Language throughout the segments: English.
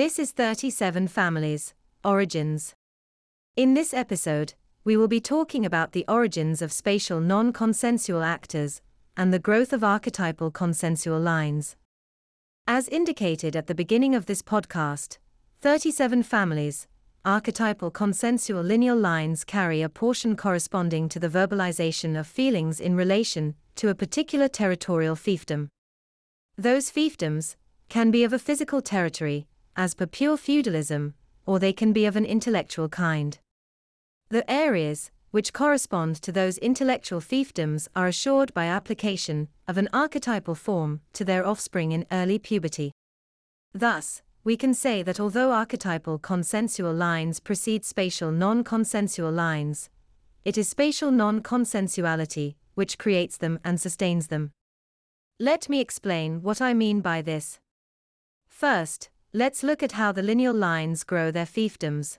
This is 37 Families Origins. In this episode, we will be talking about the origins of spatial non consensual actors and the growth of archetypal consensual lines. As indicated at the beginning of this podcast, 37 families, archetypal consensual lineal lines carry a portion corresponding to the verbalization of feelings in relation to a particular territorial fiefdom. Those fiefdoms can be of a physical territory, as per pure feudalism, or they can be of an intellectual kind. The areas, which correspond to those intellectual fiefdoms, are assured by application of an archetypal form to their offspring in early puberty. Thus, we can say that although archetypal consensual lines precede spatial non consensual lines, it is spatial non consensuality which creates them and sustains them. Let me explain what I mean by this. First, let's look at how the lineal lines grow their fiefdoms.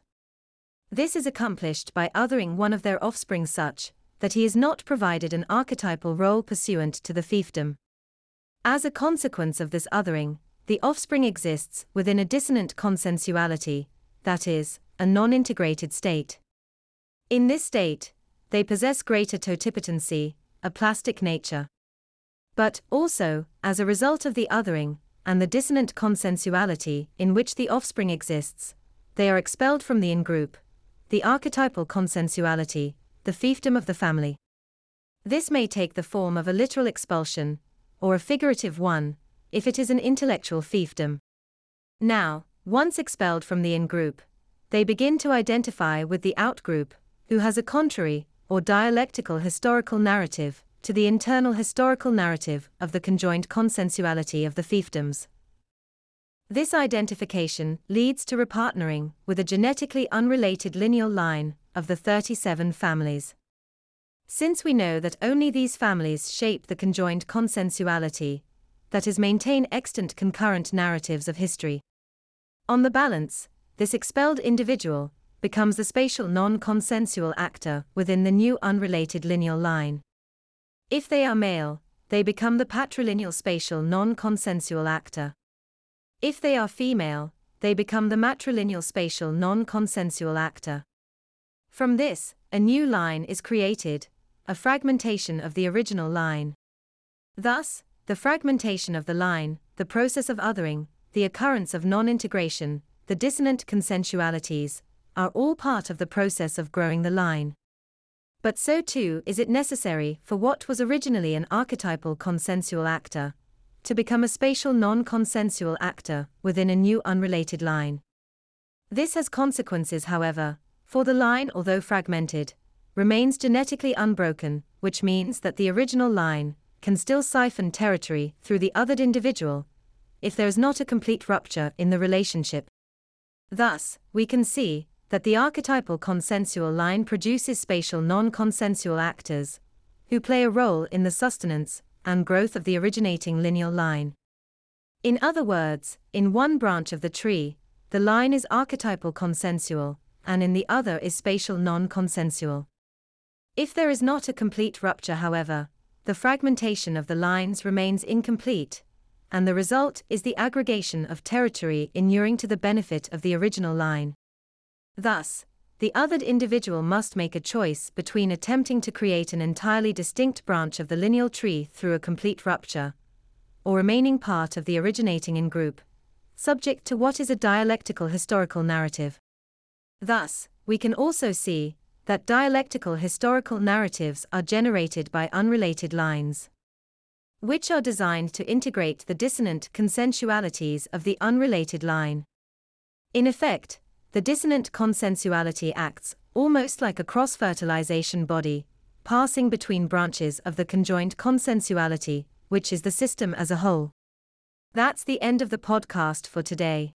This is accomplished by othering one of their offspring such that he is not provided an archetypal role pursuant to the fiefdom. As a consequence of this othering, the offspring exists within a dissonant consensuality, that is, a non integrated state. In this state, they possess greater totipotency, a plastic nature. But, also, as a result of the othering, and the dissonant consensuality in which the offspring exists, they are expelled from the in group, the archetypal consensuality, the fiefdom of the family. This may take the form of a literal expulsion, or a figurative one, if it is an intellectual fiefdom. Now, once expelled from the in group, they begin to identify with the out group, who has a contrary, or dialectical historical narrative, to the internal historical narrative of the conjoined consensuality of the fiefdoms. This identification leads to repartnering with a genetically unrelated lineal line of the 37 families. Since we know that only these families shape the conjoined consensuality, that is, maintain extant concurrent narratives of history. On the balance, this expelled individual becomes the spatial non consensual actor within the new unrelated lineal line. If they are male, they become the patrilineal spatial non consensual actor. If they are female, they become the matrilineal spatial non consensual actor. From this, a new line is created, a fragmentation of the original line. Thus, the fragmentation of the line, the process of othering, the occurrence of non integration, the dissonant consensualities, are all part of the process of growing the line. But so too is it necessary for what was originally an archetypal consensual actor to become a spatial non consensual actor within a new unrelated line. This has consequences, however, for the line, although fragmented, remains genetically unbroken, which means that the original line can still siphon territory through the othered individual if there is not a complete rupture in the relationship. Thus, we can see that the archetypal consensual line produces spatial non consensual actors who play a role in the sustenance and growth of the originating lineal line. In other words, in one branch of the tree, the line is archetypal consensual, and in the other is spatial non consensual. If there is not a complete rupture, however, the fragmentation of the lines remains incomplete, and the result is the aggregation of territory inuring to the benefit of the original line. Thus, the othered individual must make a choice between attempting to create an entirely distinct branch of the lineal tree through a complete rupture, or remaining part of the originating in group, subject to what is a dialectical historical narrative. Thus, we can also see that dialectical historical narratives are generated by unrelated lines, which are designed to integrate the dissonant consensualities of the unrelated line. In effect, the dissonant consensuality acts almost like a cross fertilization body, passing between branches of the conjoined consensuality, which is the system as a whole. That's the end of the podcast for today.